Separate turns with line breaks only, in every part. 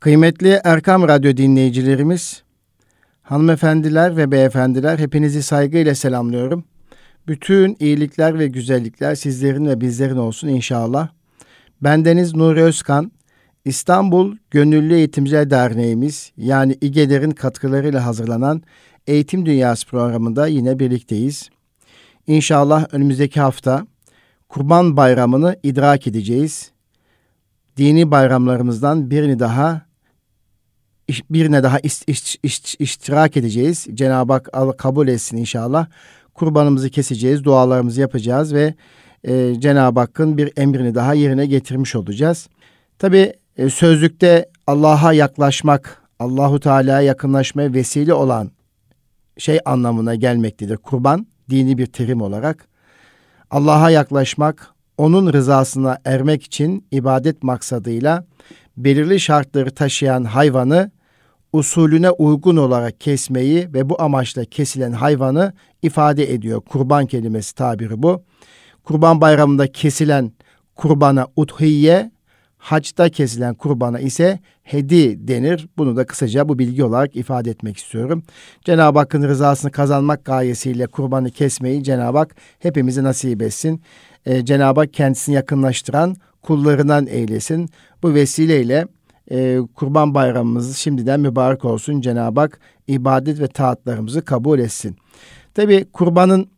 Kıymetli Erkam Radyo dinleyicilerimiz, hanımefendiler ve beyefendiler hepinizi saygıyla selamlıyorum. Bütün iyilikler ve güzellikler sizlerin ve bizlerin olsun inşallah. Bendeniz Nuri Özkan, İstanbul Gönüllü Eğitimciler Derneğimiz yani İGEDER'in katkılarıyla hazırlanan Eğitim Dünyası programında yine birlikteyiz. İnşallah önümüzdeki hafta Kurban Bayramı'nı idrak edeceğiz. Dini bayramlarımızdan birini daha birine daha iş, iş, iş, iştirak edeceğiz. Cenab-ı Hak kabul etsin inşallah. Kurbanımızı keseceğiz, dualarımızı yapacağız ve e, Cenab-ı Hakk'ın bir emrini daha yerine getirmiş olacağız. Tabi e, sözlükte Allah'a yaklaşmak, Allahu Teala'ya yakınlaşmaya vesile olan şey anlamına gelmektedir. Kurban dini bir terim olarak Allah'a yaklaşmak, onun rızasına ermek için ibadet maksadıyla belirli şartları taşıyan hayvanı usulüne uygun olarak kesmeyi ve bu amaçla kesilen hayvanı ifade ediyor. Kurban kelimesi tabiri bu. Kurban bayramında kesilen kurbana udhiye, hacda kesilen kurbana ise hedi denir. Bunu da kısaca bu bilgi olarak ifade etmek istiyorum. Cenab-ı Hakk'ın rızasını kazanmak gayesiyle kurbanı kesmeyi Cenab-ı Hak hepimize nasip etsin. Ee, Cenab-ı Hak kendisini yakınlaştıran kullarından eylesin. Bu vesileyle e, Kurban Bayramımız şimdiden mübarek olsun. Cenab-ı Hak ibadet ve taatlarımızı kabul etsin. Tabi kurbanın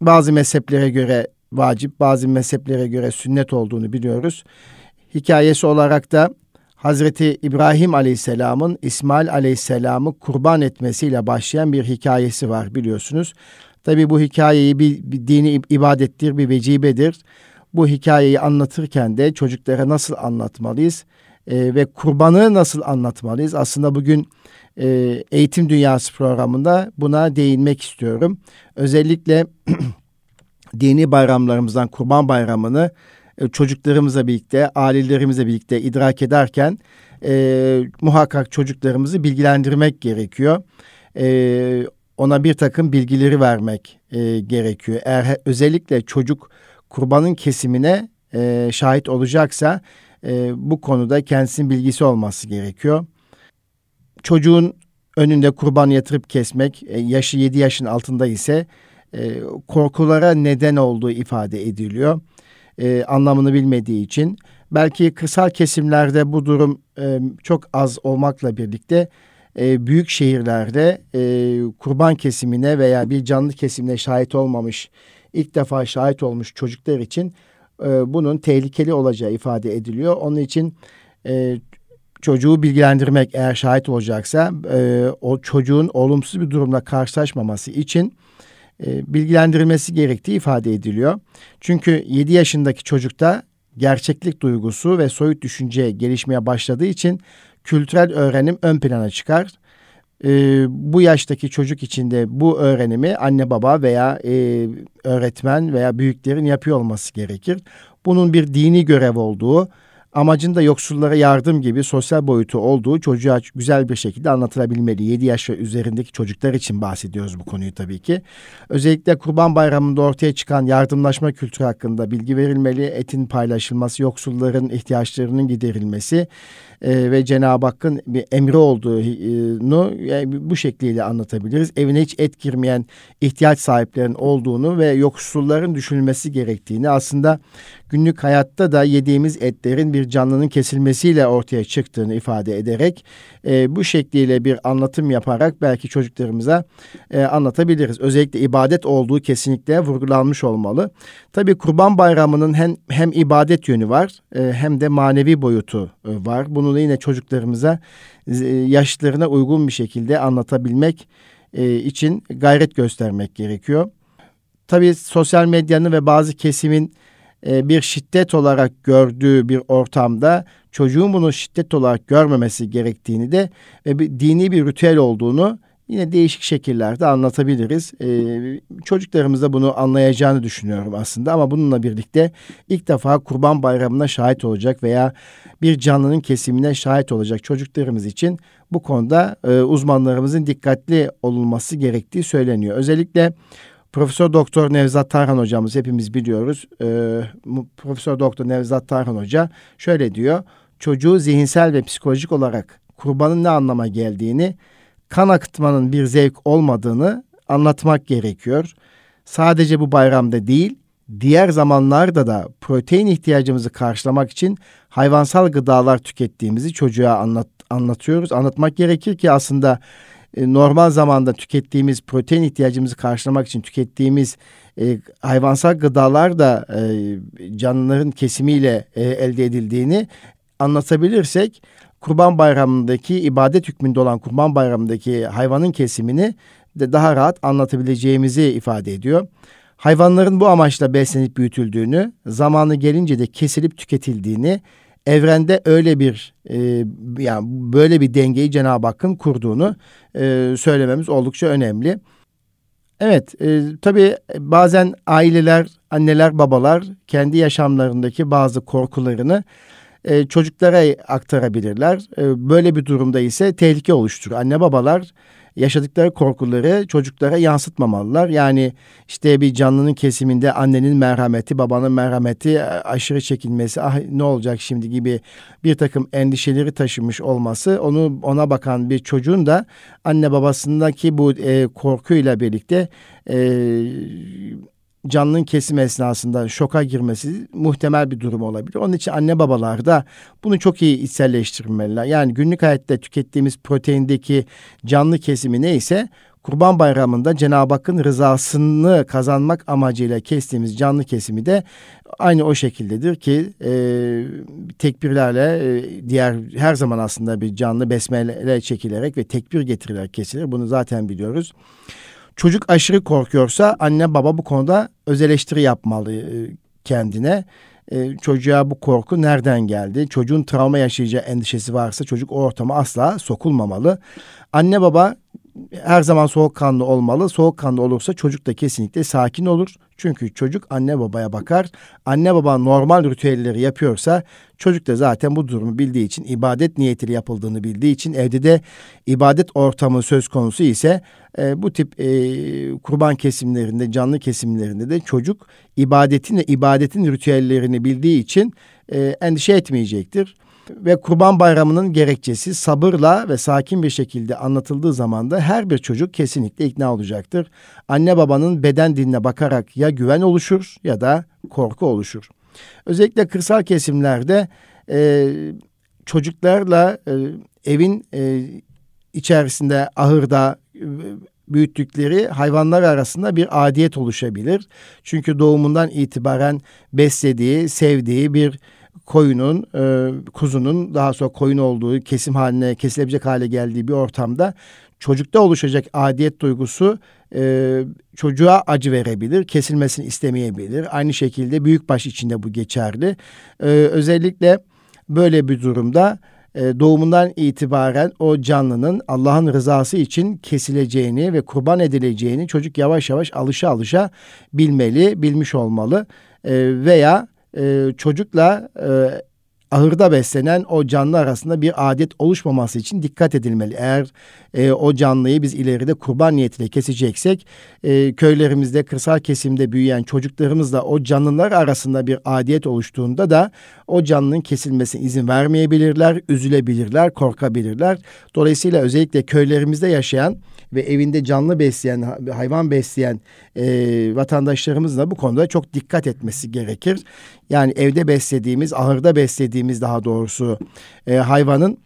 bazı mezheplere göre vacip, bazı mezheplere göre sünnet olduğunu biliyoruz. Hikayesi olarak da Hazreti İbrahim Aleyhisselam'ın İsmail Aleyhisselam'ı kurban etmesiyle başlayan bir hikayesi var biliyorsunuz. Tabi bu hikayeyi bir, bir dini ibadettir, bir vecibedir. Bu hikayeyi anlatırken de çocuklara nasıl anlatmalıyız? E, ve kurbanı nasıl anlatmalıyız? Aslında bugün e, Eğitim Dünyası programında buna değinmek istiyorum. Özellikle dini bayramlarımızdan Kurban Bayramı'nı e, çocuklarımızla birlikte, ailelerimizle birlikte idrak ederken e, muhakkak çocuklarımızı bilgilendirmek gerekiyor. E, ona bir takım bilgileri vermek e, gerekiyor. Eğer özellikle çocuk kurbanın kesimine e, şahit olacaksa e, bu konuda kendisinin bilgisi olması gerekiyor. Çocuğun önünde kurban yatırıp kesmek e, yaşı 7 yaşın altında ise e, korkulara neden olduğu ifade ediliyor. E, anlamını bilmediği için belki kırsal kesimlerde bu durum e, çok az olmakla birlikte e, büyük şehirlerde e, kurban kesimine veya bir canlı kesimine şahit olmamış ilk defa şahit olmuş çocuklar için e, bunun tehlikeli olacağı ifade ediliyor. Onun için e, çocuğu bilgilendirmek eğer şahit olacaksa e, o çocuğun olumsuz bir durumla karşılaşmaması için e, bilgilendirilmesi gerektiği ifade ediliyor. Çünkü 7 yaşındaki çocukta gerçeklik duygusu ve soyut düşünce gelişmeye başladığı için kültürel öğrenim ön plana çıkar e, bu yaştaki çocuk içinde bu öğrenimi anne baba veya e, öğretmen veya büyüklerin yapıyor olması gerekir. Bunun bir dini görev olduğu, amacında yoksullara yardım gibi sosyal boyutu olduğu çocuğa güzel bir şekilde anlatılabilmeli. 7 yaş ve üzerindeki çocuklar için bahsediyoruz bu konuyu tabii ki. Özellikle Kurban Bayramı'nda ortaya çıkan yardımlaşma kültürü hakkında bilgi verilmeli. Etin paylaşılması, yoksulların ihtiyaçlarının giderilmesi e, ve Cenab-ı Hakk'ın bir emri olduğunu yani bu şekliyle anlatabiliriz. Evine hiç et girmeyen ihtiyaç sahiplerinin olduğunu ve yoksulların düşünülmesi gerektiğini aslında günlük hayatta da yediğimiz etlerin bir canlının kesilmesiyle ortaya çıktığını ifade ederek e, bu şekliyle bir anlatım yaparak belki çocuklarımıza e, anlatabiliriz. Özellikle ibadet olduğu kesinlikle vurgulanmış olmalı. Tabii Kurban Bayramı'nın hem, hem ibadet yönü var e, hem de manevi boyutu e, var. Bunu da yine çocuklarımıza e, yaşlarına uygun bir şekilde anlatabilmek e, için gayret göstermek gerekiyor. Tabii sosyal medyanın ve bazı kesimin e, bir şiddet olarak gördüğü bir ortamda çocuğun bunu şiddet olarak görmemesi gerektiğini de ve bir dini bir ritüel olduğunu yine değişik şekillerde anlatabiliriz. Ee, çocuklarımız da bunu anlayacağını düşünüyorum aslında ama bununla birlikte ilk defa Kurban Bayramı'na şahit olacak veya bir canlının kesimine şahit olacak çocuklarımız için bu konuda e, uzmanlarımızın dikkatli olunması gerektiği söyleniyor. Özellikle Profesör Doktor Nevzat Tarhan hocamız hepimiz biliyoruz. Ee, Profesör Doktor Nevzat Tarhan hoca şöyle diyor. çocuğu zihinsel ve psikolojik olarak kurbanın ne anlama geldiğini, kan akıtmanın bir zevk olmadığını anlatmak gerekiyor. Sadece bu bayramda değil, diğer zamanlarda da protein ihtiyacımızı karşılamak için hayvansal gıdalar tükettiğimizi çocuğa anlat, anlatıyoruz. Anlatmak gerekir ki aslında e, normal zamanda tükettiğimiz protein ihtiyacımızı karşılamak için tükettiğimiz e, hayvansal gıdalar da e, canlıların kesimiyle e, elde edildiğini anlatabilirsek Kurban Bayramı'ndaki ibadet hükmünde olan Kurban Bayramı'ndaki hayvanın kesimini de daha rahat anlatabileceğimizi ifade ediyor. Hayvanların bu amaçla beslenip büyütüldüğünü, zamanı gelince de kesilip tüketildiğini, evrende öyle bir e, yani böyle bir dengeyi Cenab-ı Hakk'ın kurduğunu e, söylememiz oldukça önemli. Evet, e, tabii bazen aileler, anneler, babalar kendi yaşamlarındaki bazı korkularını e, çocuklara aktarabilirler. E, böyle bir durumda ise tehlike oluşturur. Anne babalar yaşadıkları korkuları çocuklara yansıtmamalılar. Yani işte bir canlının kesiminde annenin merhameti, babanın merhameti, e, aşırı çekilmesi, ah ne olacak şimdi gibi bir takım endişeleri taşımış olması onu ona bakan bir çocuğun da anne babasındaki bu e, korkuyla birlikte e, canlının kesim esnasında şoka girmesi muhtemel bir durum olabilir. Onun için anne babalar da bunu çok iyi içselleştirmeliler. Yani günlük hayatta tükettiğimiz proteindeki canlı kesimi neyse Kurban Bayramı'nda Cenab-ı Hakk'ın rızasını kazanmak amacıyla kestiğimiz canlı kesimi de aynı o şekildedir ki e, tekbirlerle e, diğer her zaman aslında bir canlı besmele çekilerek ve tekbir getirilerek kesilir. Bunu zaten biliyoruz. Çocuk aşırı korkuyorsa anne baba bu konuda öz eleştiri yapmalı e, kendine. E, çocuğa bu korku nereden geldi? Çocuğun travma yaşayacağı endişesi varsa çocuk o ortama asla sokulmamalı. Anne baba her zaman soğukkanlı olmalı. Soğukkanlı olursa çocuk da kesinlikle sakin olur. Çünkü çocuk anne babaya bakar. Anne baba normal ritüelleri yapıyorsa çocuk da zaten bu durumu bildiği için ibadet niyetiyle yapıldığını bildiği için evde de ibadet ortamı söz konusu ise e, bu tip e, kurban kesimlerinde canlı kesimlerinde de çocuk ibadetin ve ibadetin ritüellerini bildiği için e, endişe etmeyecektir ve Kurban Bayramı'nın gerekçesi sabırla ve sakin bir şekilde anlatıldığı zaman da her bir çocuk kesinlikle ikna olacaktır. Anne babanın beden diline bakarak ya güven oluşur ya da korku oluşur. Özellikle kırsal kesimlerde e, çocuklarla e, evin e, içerisinde ahırda e, büyüttükleri hayvanlar arasında bir adiyet oluşabilir. Çünkü doğumundan itibaren beslediği, sevdiği bir koyunun, e, kuzunun daha sonra koyun olduğu, kesim haline, kesilebilecek hale geldiği bir ortamda çocukta oluşacak adiyet duygusu e, çocuğa acı verebilir, kesilmesini istemeyebilir. Aynı şekilde büyükbaş içinde bu geçerli. E, özellikle böyle bir durumda e, doğumundan itibaren o canlının Allah'ın rızası için kesileceğini ve kurban edileceğini çocuk yavaş yavaş alışa alışa bilmeli, bilmiş olmalı. E, veya e, çocukla e, ahırda beslenen o canlı arasında bir adet oluşmaması için dikkat edilmeli. Eğer e, o canlıyı biz ileride kurban niyetiyle keseceksek e, köylerimizde kırsal kesimde büyüyen çocuklarımızla o canlılar arasında bir adiyet oluştuğunda da o canlının kesilmesine izin vermeyebilirler, üzülebilirler, korkabilirler. Dolayısıyla özellikle köylerimizde yaşayan ve evinde canlı besleyen, hayvan besleyen e, vatandaşlarımız da bu konuda çok dikkat etmesi gerekir. Yani evde beslediğimiz, ahırda beslediğimiz daha doğrusu e, hayvanın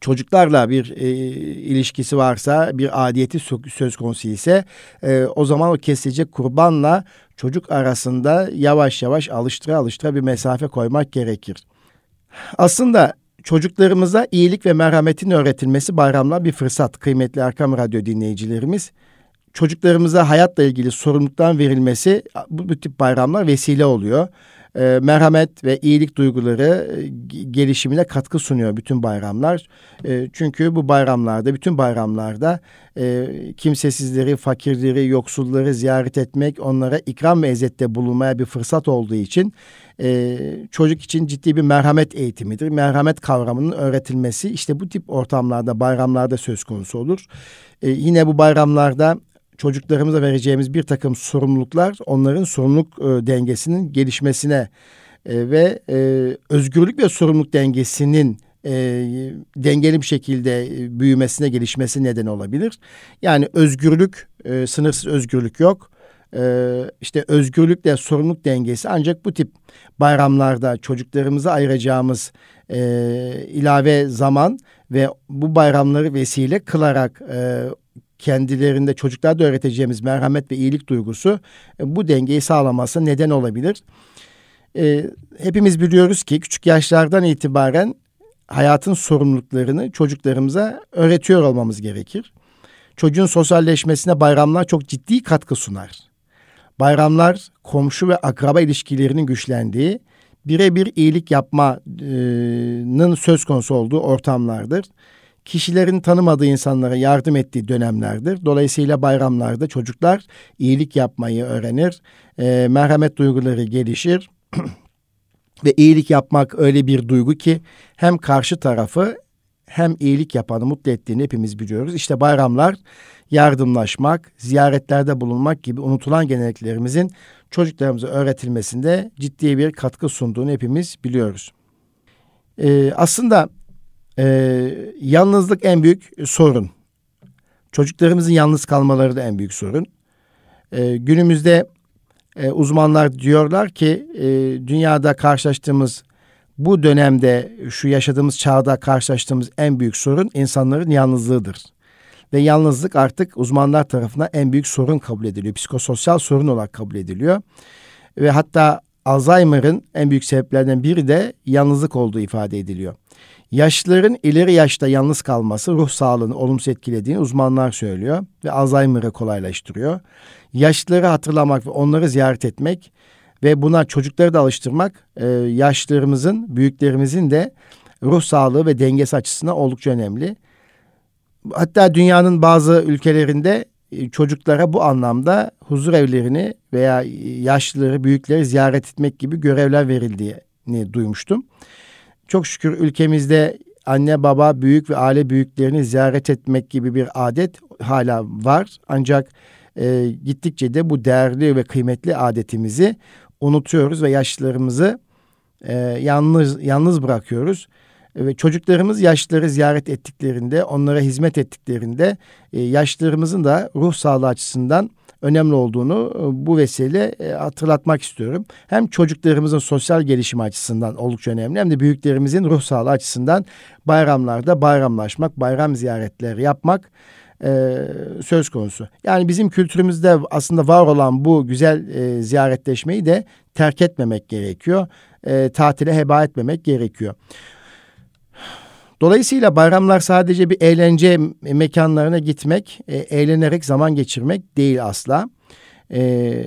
çocuklarla bir e, ilişkisi varsa, bir adiyeti söz konusu ise e, o zaman o kesilecek kurbanla çocuk arasında yavaş yavaş alıştıra alıştıra bir mesafe koymak gerekir. Aslında çocuklarımıza iyilik ve merhametin öğretilmesi bayramlar bir fırsat kıymetli Erkam Radyo dinleyicilerimiz. Çocuklarımıza hayatla ilgili sorumluluktan verilmesi bu, bu tip bayramlar vesile oluyor e, merhamet ve iyilik duyguları e, gelişimine katkı sunuyor bütün bayramlar. E, çünkü bu bayramlarda, bütün bayramlarda e, kimsesizleri, fakirleri, yoksulları ziyaret etmek, onlara ikram ve ezzette bulunmaya bir fırsat olduğu için e, çocuk için ciddi bir merhamet eğitimidir. Merhamet kavramının öğretilmesi işte bu tip ortamlarda, bayramlarda söz konusu olur. E, yine bu bayramlarda çocuklarımıza vereceğimiz bir takım sorumluluklar onların sorumluluk e, dengesinin gelişmesine e, ve e, özgürlük ve sorumluluk dengesinin e, dengeli bir şekilde e, büyümesine, gelişmesi neden olabilir. Yani özgürlük, e, sınırsız özgürlük yok. E, işte özgürlükle sorumluluk dengesi ancak bu tip bayramlarda çocuklarımıza ayıracağımız e, ilave zaman ve bu bayramları vesile kılarak e, kendilerinde çocuklarda öğreteceğimiz merhamet ve iyilik duygusu e, bu dengeyi sağlaması neden olabilir. E, hepimiz biliyoruz ki küçük yaşlardan itibaren hayatın sorumluluklarını çocuklarımıza öğretiyor olmamız gerekir. Çocuğun sosyalleşmesine bayramlar çok ciddi katkı sunar. Bayramlar komşu ve akraba ilişkilerinin güçlendiği, birebir iyilik yapmanın söz konusu olduğu ortamlardır. Kişilerin tanımadığı insanlara yardım ettiği dönemlerdir. Dolayısıyla bayramlarda çocuklar iyilik yapmayı öğrenir, e, merhamet duyguları gelişir. Ve iyilik yapmak öyle bir duygu ki hem karşı tarafı hem iyilik yapanı mutlu ettiğini hepimiz biliyoruz. İşte bayramlar yardımlaşmak, ziyaretlerde bulunmak gibi unutulan geleneklerimizin çocuklarımıza öğretilmesinde ciddi bir katkı sunduğunu hepimiz biliyoruz. Ee, aslında e, yalnızlık en büyük sorun. Çocuklarımızın yalnız kalmaları da en büyük sorun. Ee, günümüzde e, uzmanlar diyorlar ki e, dünyada karşılaştığımız bu dönemde şu yaşadığımız çağda karşılaştığımız en büyük sorun insanların yalnızlığıdır. Ve yalnızlık artık uzmanlar tarafından en büyük sorun kabul ediliyor. Psikososyal sorun olarak kabul ediliyor. Ve hatta Alzheimer'ın en büyük sebeplerinden biri de yalnızlık olduğu ifade ediliyor. Yaşlıların ileri yaşta yalnız kalması ruh sağlığını olumsuz etkilediğini uzmanlar söylüyor ve Alzheimer'ı kolaylaştırıyor. Yaşlıları hatırlamak ve onları ziyaret etmek ve buna çocukları da alıştırmak e, yaşlılarımızın, büyüklerimizin de ruh sağlığı ve dengesi açısından oldukça önemli. Hatta dünyanın bazı ülkelerinde e, çocuklara bu anlamda huzur evlerini veya yaşlıları, büyükleri ziyaret etmek gibi görevler verildiğini duymuştum. Çok şükür ülkemizde anne baba büyük ve aile büyüklerini ziyaret etmek gibi bir adet hala var. Ancak e, gittikçe de bu değerli ve kıymetli adetimizi unutuyoruz ve yaşlılarımızı e, yalnız yalnız bırakıyoruz. Ve çocuklarımız yaşlıları ziyaret ettiklerinde, onlara hizmet ettiklerinde e, yaşlılarımızın da ruh sağlığı açısından önemli olduğunu e, bu vesile e, hatırlatmak istiyorum. Hem çocuklarımızın sosyal gelişimi açısından oldukça önemli hem de büyüklerimizin ruh sağlığı açısından bayramlarda bayramlaşmak, bayram ziyaretleri yapmak e, söz konusu. Yani bizim kültürümüzde aslında var olan bu güzel ziyaretleşmeyi de terk etmemek gerekiyor. E, tatile heba etmemek gerekiyor. Dolayısıyla bayramlar sadece bir eğlence mekanlarına gitmek, e, eğlenerek zaman geçirmek değil asla. E,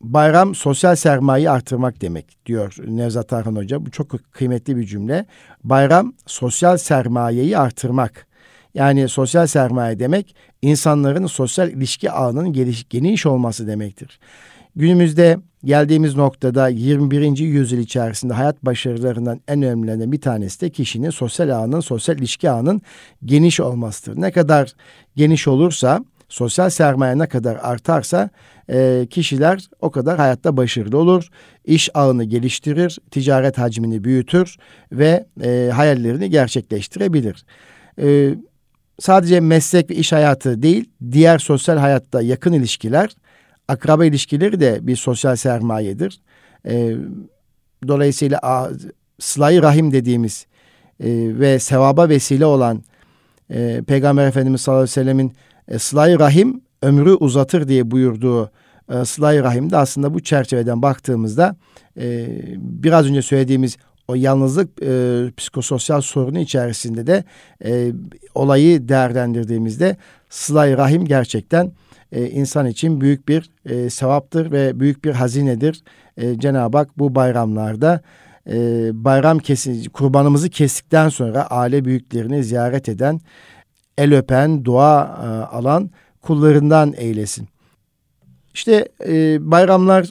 bayram sosyal sermayeyi artırmak demek diyor Nevzat Arhan Hoca. Bu çok kıymetli bir cümle. Bayram sosyal sermayeyi artırmak. Yani sosyal sermaye demek insanların sosyal ilişki ağının geniş, geniş olması demektir. Günümüzde geldiğimiz noktada 21. yüzyıl içerisinde hayat başarılarından en önemlilerinden bir tanesi de kişinin sosyal ağının, sosyal ilişki ağının geniş olmasıdır. Ne kadar geniş olursa, sosyal sermaye ne kadar artarsa e, kişiler o kadar hayatta başarılı olur. İş ağını geliştirir, ticaret hacmini büyütür ve e, hayallerini gerçekleştirebilir. E, sadece meslek ve iş hayatı değil, diğer sosyal hayatta yakın ilişkiler, akraba ilişkileri de bir sosyal sermayedir. E, dolayısıyla a, sıla rahim dediğimiz e, ve sevaba vesile olan e, Peygamber Efendimiz sallallahu aleyhi ve sellemin e, sıla rahim ömrü uzatır diye buyurduğu e, sıla rahim de aslında bu çerçeveden baktığımızda e, biraz önce söylediğimiz o yalnızlık e, psikososyal sorunu içerisinde de e, olayı değerlendirdiğimizde sıla rahim gerçekten e, insan için büyük bir e, sevaptır ve büyük bir hazinedir. E, Cenab-ı Hak bu bayramlarda e, bayram kesin kurbanımızı kestikten sonra aile büyüklerini ziyaret eden, el öpen, dua e, alan kullarından eylesin. İşte e, bayramlar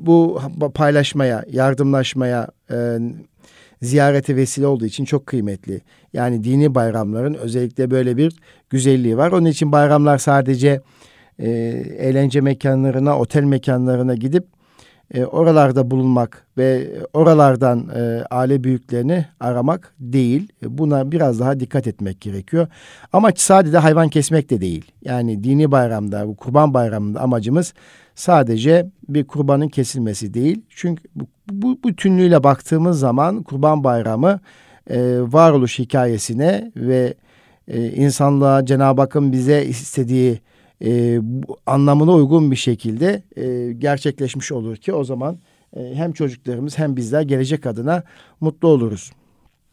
bu paylaşmaya, yardımlaşmaya, e, ziyarete vesile olduğu için çok kıymetli. Yani dini bayramların özellikle böyle bir güzelliği var. Onun için bayramlar sadece e, eğlence mekanlarına, otel mekanlarına gidip e, oralarda bulunmak ve oralardan e, aile büyüklerini aramak değil. Buna biraz daha dikkat etmek gerekiyor. Amaç sadece hayvan kesmek de değil. Yani dini bayramda, bu kurban bayramında amacımız sadece bir kurbanın kesilmesi değil. Çünkü bu, bu bütünlüğüyle baktığımız zaman kurban bayramı e, varoluş hikayesine ve e, insanlığa Cenab-ı Hakk'ın bize istediği e, anlamına uygun bir şekilde e, gerçekleşmiş olur ki o zaman e, hem çocuklarımız hem bizler gelecek adına mutlu oluruz.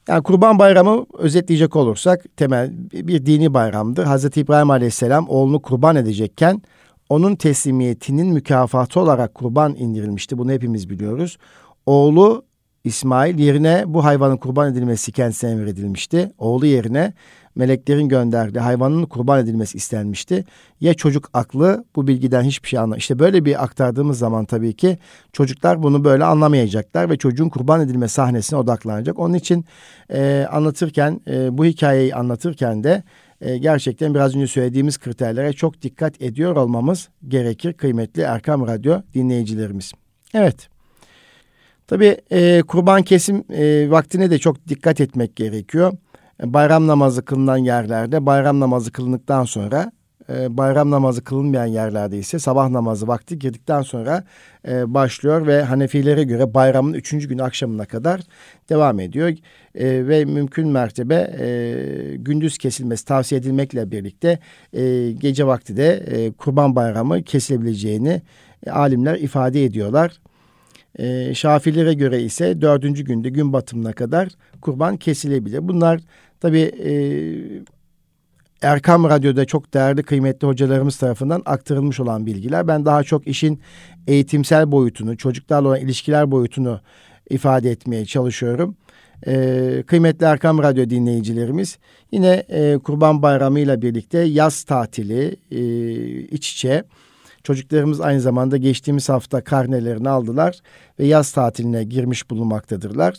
Yani Kurban Bayramı özetleyecek olursak temel bir dini bayramdır. Hazreti İbrahim Aleyhisselam oğlunu kurban edecekken onun teslimiyetinin mükafatı olarak kurban indirilmişti. Bunu hepimiz biliyoruz. Oğlu İsmail yerine bu hayvanın kurban edilmesi kendisine emredilmişti. Oğlu yerine meleklerin gönderdiği hayvanın kurban edilmesi istenmişti. Ya çocuk aklı bu bilgiden hiçbir şey anlamıyor. İşte böyle bir aktardığımız zaman tabii ki çocuklar bunu böyle anlamayacaklar ve çocuğun kurban edilme sahnesine odaklanacak. Onun için e, anlatırken e, bu hikayeyi anlatırken de e, gerçekten biraz önce söylediğimiz kriterlere çok dikkat ediyor olmamız gerekir kıymetli Erkam Radyo dinleyicilerimiz. Evet. Tabii e, kurban kesim e, vaktine de çok dikkat etmek gerekiyor bayram namazı kılınan yerlerde bayram namazı kılındıktan sonra e, bayram namazı kılınmayan yerlerde ise sabah namazı vakti girdikten sonra e, başlıyor ve Hanefilere göre bayramın üçüncü gün akşamına kadar devam ediyor. E, ve mümkün mertebe e, gündüz kesilmesi tavsiye edilmekle birlikte e, gece vakti de e, kurban bayramı kesilebileceğini e, alimler ifade ediyorlar. E, Şafilere göre ise dördüncü günde gün batımına kadar kurban kesilebilir. Bunlar tabii e, Erkam Radyo'da çok değerli kıymetli hocalarımız tarafından aktarılmış olan bilgiler. Ben daha çok işin eğitimsel boyutunu, çocuklarla olan ilişkiler boyutunu ifade etmeye çalışıyorum. Ee, kıymetli Erkam Radyo dinleyicilerimiz yine e, Kurban Bayramı ile birlikte yaz tatili e, iç içe Çocuklarımız aynı zamanda geçtiğimiz hafta karnelerini aldılar ve yaz tatiline girmiş bulunmaktadırlar.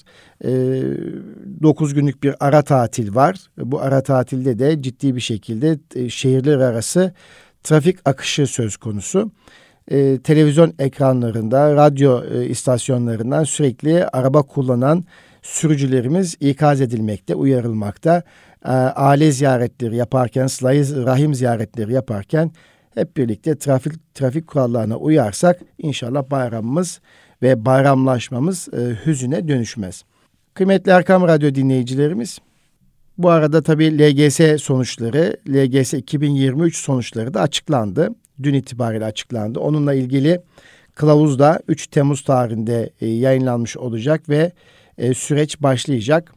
E, ee, 9 günlük bir ara tatil var. Bu ara tatilde de ciddi bir şekilde e, şehirler arası trafik akışı söz konusu. E, televizyon ekranlarında, radyo e, istasyonlarından sürekli araba kullanan sürücülerimiz ikaz edilmekte, uyarılmakta. E, aile ziyaretleri yaparken, rahim ziyaretleri yaparken hep birlikte trafik trafik kurallarına uyarsak inşallah bayramımız ve bayramlaşmamız e, hüzüne dönüşmez. Kıymetli Erkam Radyo dinleyicilerimiz, bu arada tabii LGS sonuçları, LGS 2023 sonuçları da açıklandı. Dün itibariyle açıklandı. Onunla ilgili kılavuz da 3 Temmuz tarihinde e, yayınlanmış olacak ve e, süreç başlayacak.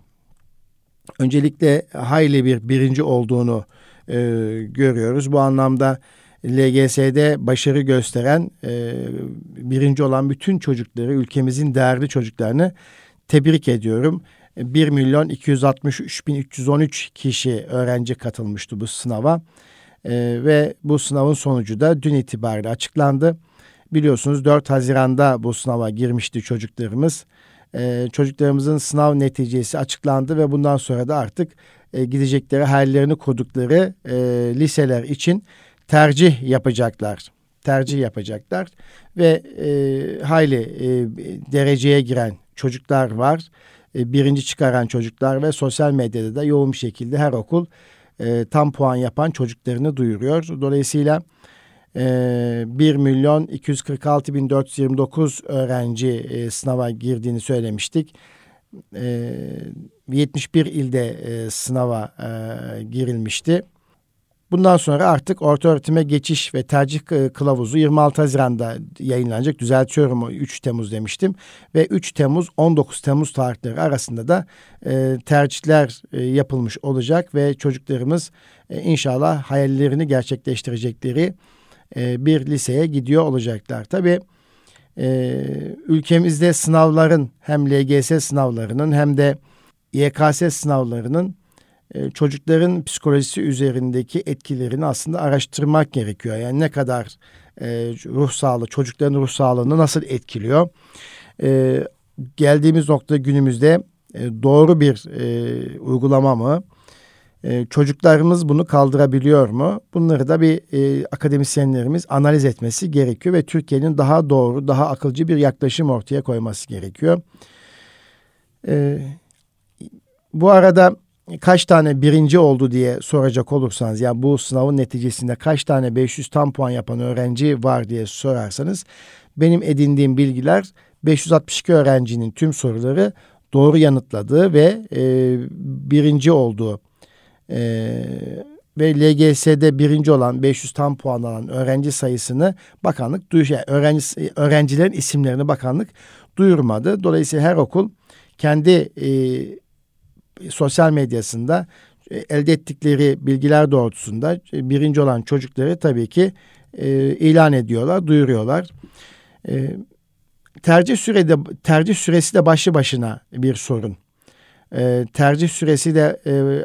Öncelikle hayli bir birinci olduğunu e, görüyoruz. Bu anlamda LGS'de başarı gösteren e, birinci olan bütün çocukları, ülkemizin değerli çocuklarını tebrik ediyorum. 1 milyon 263 bin 313 kişi öğrenci katılmıştı bu sınava. E, ve bu sınavın sonucu da dün itibariyle açıklandı. Biliyorsunuz 4 Haziran'da bu sınava girmişti çocuklarımız. E, çocuklarımızın sınav neticesi açıklandı ve bundan sonra da artık e, gidecekleri hayallerini kurdukları e, liseler için tercih yapacaklar. Tercih yapacaklar ve e, hayli e, dereceye giren çocuklar var. E, birinci çıkaran çocuklar ve sosyal medyada da yoğun bir şekilde her okul e, tam puan yapan çocuklarını duyuruyor. Dolayısıyla e, 1 milyon 246 bin 429 öğrenci e, sınava girdiğini söylemiştik. E, 71 ilde e, sınava e, girilmişti. Bundan sonra artık orta öğretime geçiş ve tercih kılavuzu 26 Haziran'da yayınlanacak. Düzeltiyorum 3 Temmuz demiştim. Ve 3 Temmuz 19 Temmuz tarihleri arasında da e, tercihler e, yapılmış olacak ve çocuklarımız e, inşallah hayallerini gerçekleştirecekleri e, bir liseye gidiyor olacaklar. Tabii e, ülkemizde sınavların hem LGS sınavlarının hem de YKS sınavlarının e, çocukların psikolojisi üzerindeki etkilerini aslında araştırmak gerekiyor. Yani ne kadar e, ruh sağlığı, çocukların ruh sağlığını nasıl etkiliyor? E, geldiğimiz nokta günümüzde e, doğru bir e, uygulama mı? Çocuklarımız bunu kaldırabiliyor mu? Bunları da bir e, akademisyenlerimiz analiz etmesi gerekiyor ve Türkiye'nin daha doğru, daha akılcı bir yaklaşım ortaya koyması gerekiyor. E, bu arada kaç tane birinci oldu diye soracak olursanız ya yani bu sınavın neticesinde kaç tane 500 tam puan yapan öğrenci var diye sorarsanız benim edindiğim bilgiler 562 öğrencinin tüm soruları doğru yanıtladığı ve e, birinci olduğu e, ve LGS'de birinci olan 500 tam puan alan öğrenci sayısını bakanlık duyuş yani öğrenci öğrencilerin isimlerini bakanlık duyurmadı. Dolayısıyla her okul kendi e, sosyal medyasında e, elde ettikleri bilgiler doğrultusunda e, birinci olan çocukları tabii ki e, ilan ediyorlar, duyuruyorlar. Tercih sürede tercih süresi de başlı başına bir sorun. Tercih süresi de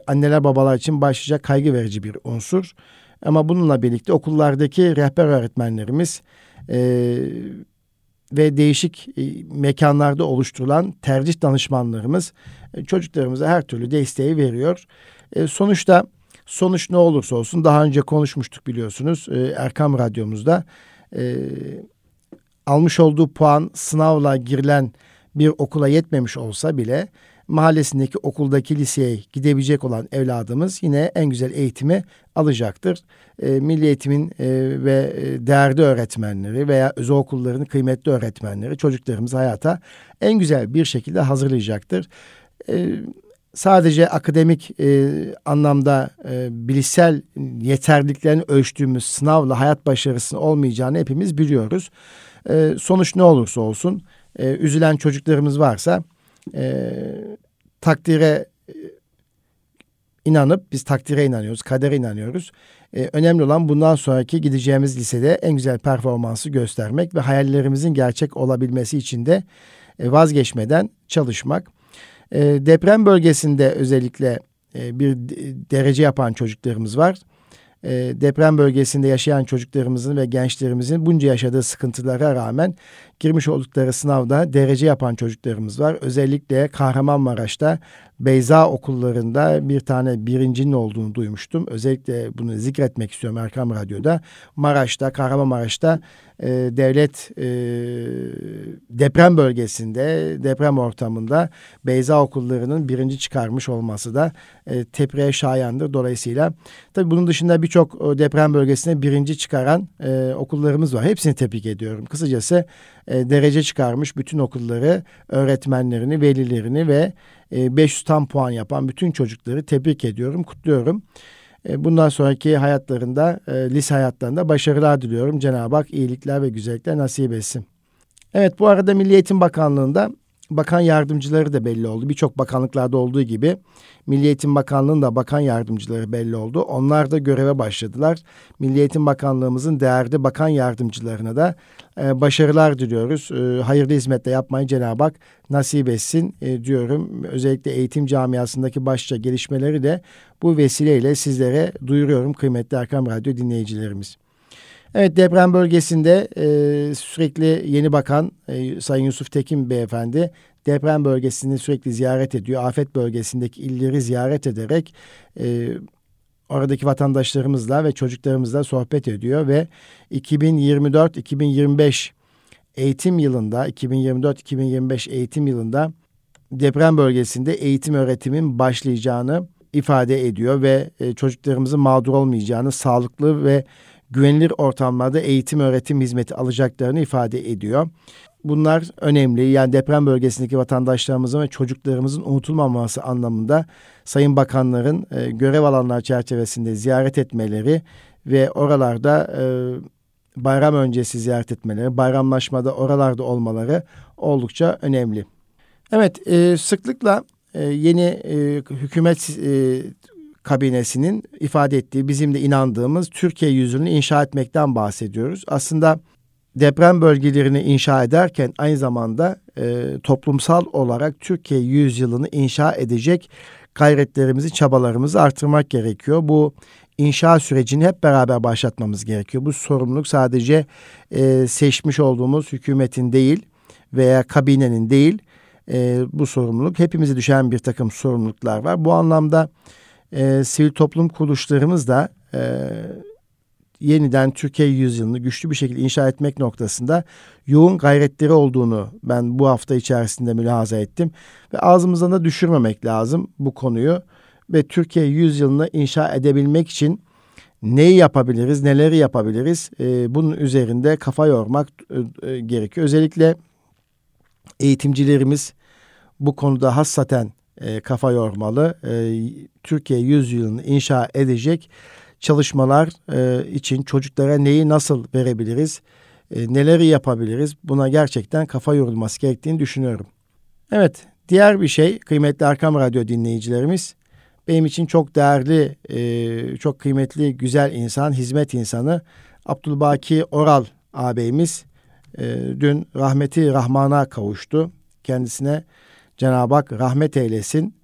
anneler babalar için başlıca kaygı verici bir unsur. Ama bununla birlikte okullardaki rehber öğretmenlerimiz ve değişik e, mekanlarda oluşturulan tercih danışmanlarımız e, çocuklarımıza her türlü desteği veriyor. E, sonuçta sonuç ne olursa olsun daha önce konuşmuştuk biliyorsunuz Erkam Radyomuzda. Almış olduğu puan sınavla girilen bir okula yetmemiş olsa bile mahallesindeki okuldaki liseye gidebilecek olan evladımız yine en güzel eğitimi alacaktır. E, Milli Eğitim'in e, ve e, değerli öğretmenleri veya özel okulların kıymetli öğretmenleri çocuklarımızı hayata en güzel bir şekilde hazırlayacaktır. E, sadece akademik e, anlamda e, bilişsel yeterliliklerini ölçtüğümüz sınavla hayat başarısının olmayacağını hepimiz biliyoruz. E, sonuç ne olursa olsun e, üzülen çocuklarımız varsa e, takdire e, inanıp biz takdire inanıyoruz, kadere inanıyoruz. E, önemli olan bundan sonraki gideceğimiz lisede en güzel performansı göstermek ve hayallerimizin gerçek olabilmesi için de e, vazgeçmeden çalışmak. E, deprem bölgesinde özellikle e, bir derece yapan çocuklarımız var e, deprem bölgesinde yaşayan çocuklarımızın ve gençlerimizin bunca yaşadığı sıkıntılara rağmen girmiş oldukları sınavda derece yapan çocuklarımız var. Özellikle Kahramanmaraş'ta Beyza okullarında bir tane birincinin olduğunu duymuştum. Özellikle bunu zikretmek istiyorum Erkam Radyo'da. Maraş'ta, Kahramanmaraş'ta e, devlet e, deprem bölgesinde, deprem ortamında Beyza okullarının birinci çıkarmış olması da e, tepriğe şayandır. Dolayısıyla tabii bunun dışında birçok e, deprem bölgesinde birinci çıkaran e, okullarımız var. Hepsini tebrik ediyorum. Kısacası e, derece çıkarmış bütün okulları, öğretmenlerini, velilerini ve 500 tam puan yapan bütün çocukları tebrik ediyorum, kutluyorum. E, bundan sonraki hayatlarında, e, lise hayatlarında başarılar diliyorum. Cenab-ı Hak iyilikler ve güzellikler nasip etsin. Evet bu arada Milli Eğitim Bakanlığı'nda bakan yardımcıları da belli oldu. Birçok bakanlıklarda olduğu gibi Milli Eğitim Bakanlığı'nın bakan yardımcıları belli oldu. Onlar da göreve başladılar. Milli Eğitim Bakanlığımızın değerli bakan yardımcılarına da e, başarılar diliyoruz. E, hayırlı hizmetle yapmayı Cenab-ı Hak nasip etsin e, diyorum. Özellikle eğitim camiasındaki başça gelişmeleri de bu vesileyle sizlere duyuruyorum kıymetli Erkam Radyo dinleyicilerimiz. Evet deprem bölgesinde e, sürekli yeni bakan e, Sayın Yusuf Tekin beyefendi deprem bölgesini sürekli ziyaret ediyor. Afet bölgesindeki illeri ziyaret ederek e, oradaki vatandaşlarımızla ve çocuklarımızla sohbet ediyor ve 2024-2025 eğitim yılında 2024-2025 eğitim yılında deprem bölgesinde eğitim öğretimin başlayacağını ifade ediyor ve e, çocuklarımızın mağdur olmayacağını, sağlıklı ve güvenilir ortamlarda eğitim öğretim hizmeti alacaklarını ifade ediyor. Bunlar önemli. Yani deprem bölgesindeki vatandaşlarımızın ve çocuklarımızın unutulmaması anlamında Sayın Bakanların e, görev alanlar çerçevesinde ziyaret etmeleri ve oralarda e, bayram öncesi ziyaret etmeleri, bayramlaşmada oralarda olmaları oldukça önemli. Evet, e, sıklıkla e, yeni e, hükümet e, kabinesinin ifade ettiği, bizim de inandığımız Türkiye yüzünü inşa etmekten bahsediyoruz. Aslında deprem bölgelerini inşa ederken aynı zamanda e, toplumsal olarak Türkiye yüzyılını inşa edecek gayretlerimizi, çabalarımızı artırmak gerekiyor. Bu inşa sürecini hep beraber başlatmamız gerekiyor. Bu sorumluluk sadece e, seçmiş olduğumuz hükümetin değil veya kabinenin değil, e, bu sorumluluk hepimize düşen bir takım sorumluluklar var. Bu anlamda e, sivil toplum kuruluşlarımız da e, yeniden Türkiye yüzyılını güçlü bir şekilde inşa etmek noktasında yoğun gayretleri olduğunu ben bu hafta içerisinde mülahaza ettim. Ve ağzımızdan da düşürmemek lazım bu konuyu. Ve Türkiye yüzyılını inşa edebilmek için neyi yapabiliriz, neleri yapabiliriz e, bunun üzerinde kafa yormak e, e, gerekiyor. Özellikle eğitimcilerimiz bu konuda hassaten e, kafa yormalı. E, Türkiye yüzyılını inşa edecek çalışmalar e, için çocuklara neyi nasıl verebiliriz, e, neleri yapabiliriz buna gerçekten kafa yorulması gerektiğini düşünüyorum. Evet, diğer bir şey kıymetli Arkam Radyo dinleyicilerimiz benim için çok değerli, e, çok kıymetli, güzel insan, hizmet insanı Abdülbaki Oral ağabeyimiz e, dün rahmeti Rahman'a kavuştu. Kendisine Cenab-ı Hak rahmet eylesin.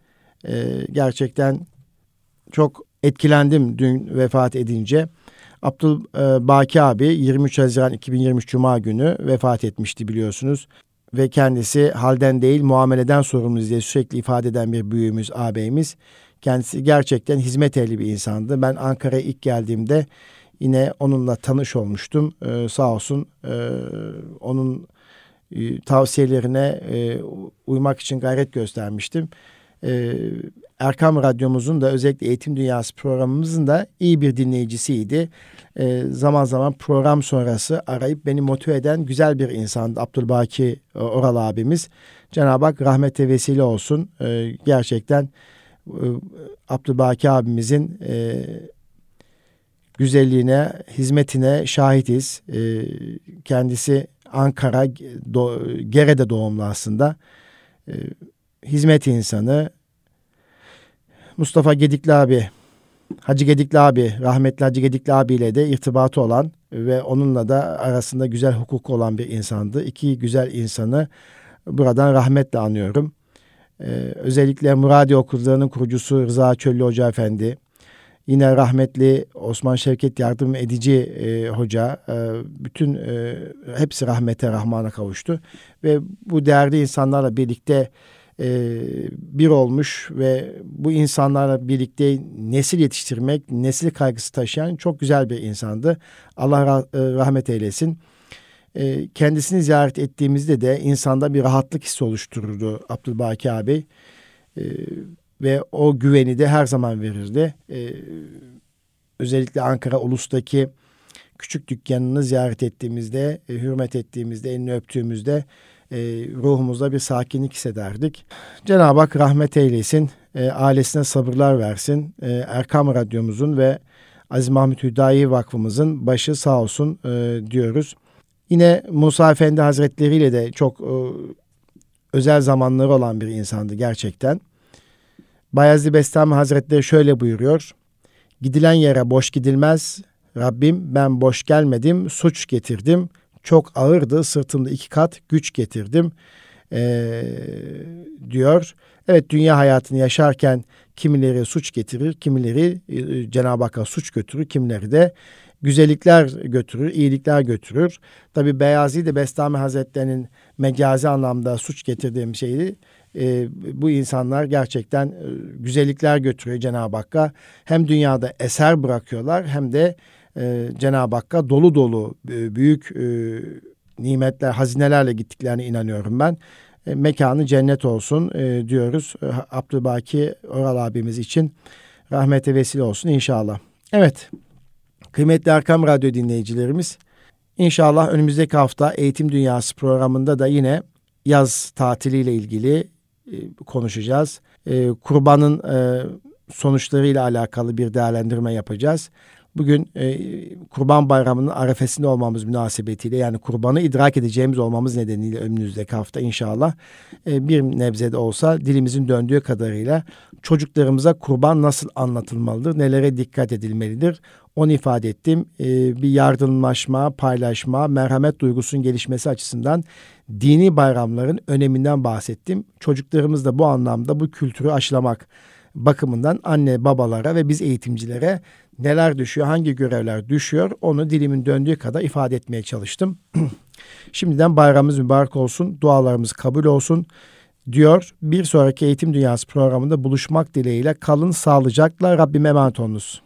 E, gerçekten çok etkilendim dün vefat edince. Abdülbaki abi 23 Haziran 2023 Cuma günü vefat etmişti biliyorsunuz. Ve kendisi halden değil muameleden sorumluyuz diye sürekli ifade eden bir büyüğümüz, ağabeyimiz. Kendisi gerçekten hizmet ehli bir insandı. Ben Ankara'ya ilk geldiğimde yine onunla tanış olmuştum. Ee, sağ olsun e, onun e, tavsiyelerine e, uymak için gayret göstermiştim. E, Erkam Radyomuzun da özellikle Eğitim Dünyası programımızın da iyi bir dinleyicisiydi. E, zaman zaman program sonrası arayıp beni motive eden güzel bir insandı Abdülbaki Oral abimiz. Cenab-ı Hak rahmete vesile olsun. E, gerçekten e, Abdülbaki abimizin e, güzelliğine, hizmetine şahitiz. E, kendisi Ankara, do, Gere'de doğumlu aslında. E, hizmet insanı. Mustafa Gedikli abi, Hacı Gedikli abi, rahmetli Hacı Gedikli abiyle de irtibatı olan ve onunla da arasında güzel hukuk olan bir insandı. İki güzel insanı buradan rahmetle anıyorum. Ee, özellikle Muradi Okulları'nın kurucusu Rıza Çöllü Hoca Efendi, yine rahmetli Osman Şevket Yardım Edici e, Hoca, e, bütün e, hepsi rahmete rahmana kavuştu. Ve bu değerli insanlarla birlikte e, bir olmuş ve bu insanlarla birlikte nesil yetiştirmek, nesil kaygısı taşıyan çok güzel bir insandı. Allah rah rahmet eylesin. E, kendisini ziyaret ettiğimizde de insanda bir rahatlık hissi oluştururdu Abdülbaki abi. E, ve o güveni de her zaman verirdi. E, özellikle Ankara Ulus'taki küçük dükkanını ziyaret ettiğimizde, e, hürmet ettiğimizde, elini öptüğümüzde e, ruhumuzda bir sakinlik hissederdik. Cenab-ı Hak rahmet eylesin, e, ailesine sabırlar versin. E, Erkam Radyomuzun ve Aziz Mahmut Hüdayi Vakfımızın başı sağ olsun e, diyoruz. Yine Musa Efendi Hazretleri ile de çok e, özel zamanları olan bir insandı gerçekten. Bayezid Bestami Hazretleri şöyle buyuruyor. Gidilen yere boş gidilmez. Rabbim ben boş gelmedim, suç getirdim. Çok ağırdı, sırtımda iki kat güç getirdim ee, diyor. Evet dünya hayatını yaşarken kimileri suç getirir, kimileri e, Cenab-ı Hakk'a suç götürür, kimileri de güzellikler götürür, iyilikler götürür. Tabi Beyazid Bestami Hazretleri'nin mecazi anlamda suç getirdiğim şeyi e, bu insanlar gerçekten e, güzellikler götürüyor Cenab-ı Hakk'a. Hem dünyada eser bırakıyorlar hem de e, Cenab-ı Hakk'a dolu dolu e, büyük e, nimetler, hazinelerle gittiklerine inanıyorum ben. E, mekanı cennet olsun e, diyoruz. E, Abdülbaki Oral abimiz için rahmete vesile olsun inşallah. Evet, kıymetli Erkam Radyo dinleyicilerimiz, inşallah önümüzdeki hafta Eğitim Dünyası programında da yine yaz tatiliyle ilgili konuşacağız. E, kurbanın e, sonuçlarıyla alakalı bir değerlendirme yapacağız. Bugün e, Kurban Bayramı'nın arefesinde olmamız münasebetiyle yani kurbanı idrak edeceğimiz olmamız nedeniyle önümüzdeki hafta inşallah e, bir nebze de olsa dilimizin döndüğü kadarıyla çocuklarımıza kurban nasıl anlatılmalıdır, nelere dikkat edilmelidir onu ifade ettim. E, bir yardımlaşma, paylaşma, merhamet duygusunun gelişmesi açısından dini bayramların öneminden bahsettim. Çocuklarımız da bu anlamda bu kültürü aşılamak bakımından anne babalara ve biz eğitimcilere neler düşüyor, hangi görevler düşüyor onu dilimin döndüğü kadar ifade etmeye çalıştım. Şimdiden bayramımız mübarek olsun, dualarımız kabul olsun. diyor. Bir sonraki Eğitim Dünyası programında buluşmak dileğiyle kalın sağlıcakla Rabbime emanet olunuz.